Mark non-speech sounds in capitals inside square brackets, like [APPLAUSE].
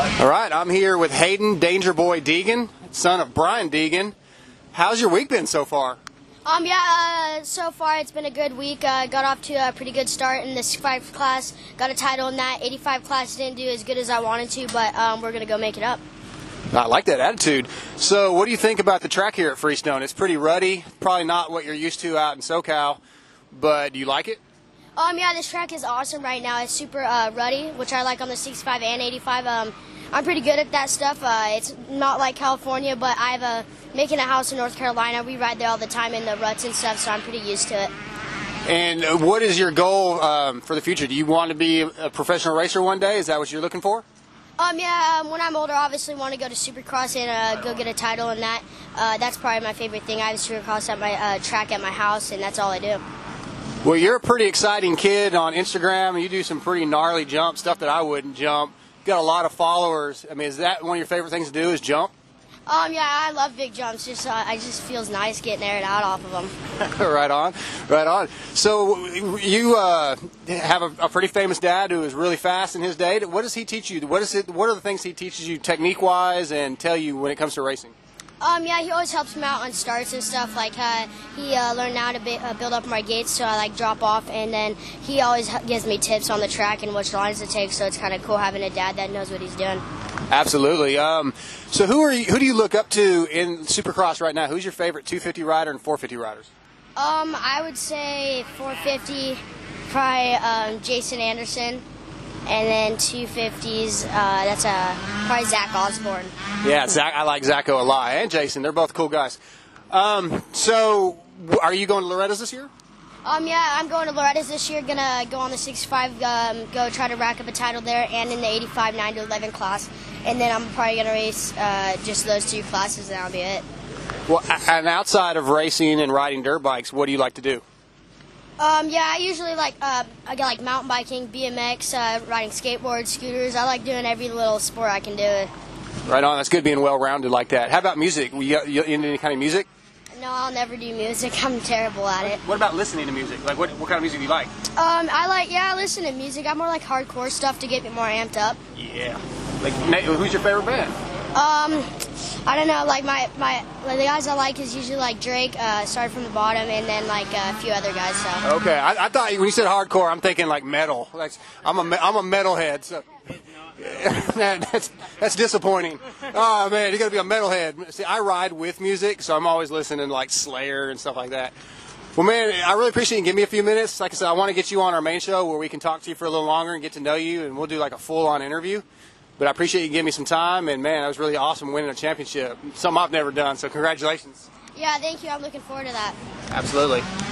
All right, I'm here with Hayden Danger Boy Deegan, son of Brian Deegan. How's your week been so far? Um, yeah, uh, so far it's been a good week. Uh, got off to a pretty good start in the 65 class. Got a title in that. 85 class didn't do as good as I wanted to, but um, we're going to go make it up. I like that attitude. So, what do you think about the track here at Freestone? It's pretty ruddy, probably not what you're used to out in SoCal, but do you like it? Um, yeah, this track is awesome right now. It's super uh, ruddy, which I like on the 65 and 85. Um, I'm pretty good at that stuff. Uh, it's not like California, but I've uh, making a house in North Carolina. We ride there all the time in the ruts and stuff, so I'm pretty used to it. And uh, what is your goal um, for the future? Do you want to be a professional racer one day? Is that what you're looking for? Um, yeah, um, when I'm older, I obviously want to go to Supercross and uh, go get a title in that. Uh, that's probably my favorite thing. I have Supercross at my uh, track at my house, and that's all I do. Well, you're a pretty exciting kid on Instagram, and you do some pretty gnarly jump stuff that I wouldn't jump. You got a lot of followers. I mean, is that one of your favorite things to do? Is jump? Um, yeah, I love big jumps. Just, uh, I just feels nice getting aired out off of them. [LAUGHS] right on, right on. So you uh, have a, a, pretty famous dad who is really fast in his day. What does he teach you? What is it? What are the things he teaches you technique wise and tell you when it comes to racing? Um, yeah, he always helps me out on starts and stuff. Like uh, he uh, learned how to be, uh, build up my gates, so I like drop off, and then he always gives me tips on the track and which lines to take. So it's kind of cool having a dad that knows what he's doing. Absolutely. Um, so who are you, who do you look up to in Supercross right now? Who's your favorite 250 rider and 450 riders? Um, I would say 450, probably um, Jason Anderson, and then 250s. Uh, that's a probably Zach Osborne. Yeah, Zach. I like Zacho a lot, and Jason. They're both cool guys. Um, so, are you going to Loretta's this year? Um, yeah, I'm going to Loretta's this year. Gonna go on the 65, um, go try to rack up a title there, and in the 85 9 to 11 class. And then I'm probably gonna race uh, just those two classes, and that'll be it. Well, and outside of racing and riding dirt bikes, what do you like to do? Um, yeah, I usually like uh, I got like mountain biking, BMX, uh, riding skateboards, scooters. I like doing every little sport I can do. Right on. That's good being well rounded like that. How about music? You, you into any kind of music? No, I'll never do music. [LAUGHS] I'm terrible at it. What about listening to music? Like, what, what kind of music do you like? Um, I like, yeah, I listen to music. I'm more like hardcore stuff to get me more amped up. Yeah. Like, who's your favorite band? Um, I don't know. Like my my like the guys I like is usually like Drake. Uh, started from the bottom, and then like a few other guys. So. Okay, I, I thought when you said hardcore, I'm thinking like metal. Like I'm a I'm a metalhead. So. [LAUGHS] that's that's disappointing. Oh man, you got to be a metalhead. See, I ride with music, so I'm always listening to like Slayer and stuff like that. Well, man, I really appreciate you. Give me a few minutes. Like I said, I want to get you on our main show where we can talk to you for a little longer and get to know you, and we'll do like a full-on interview. But I appreciate you giving me some time, and man, that was really awesome winning a championship. Something I've never done. So congratulations. Yeah, thank you. I'm looking forward to that. Absolutely.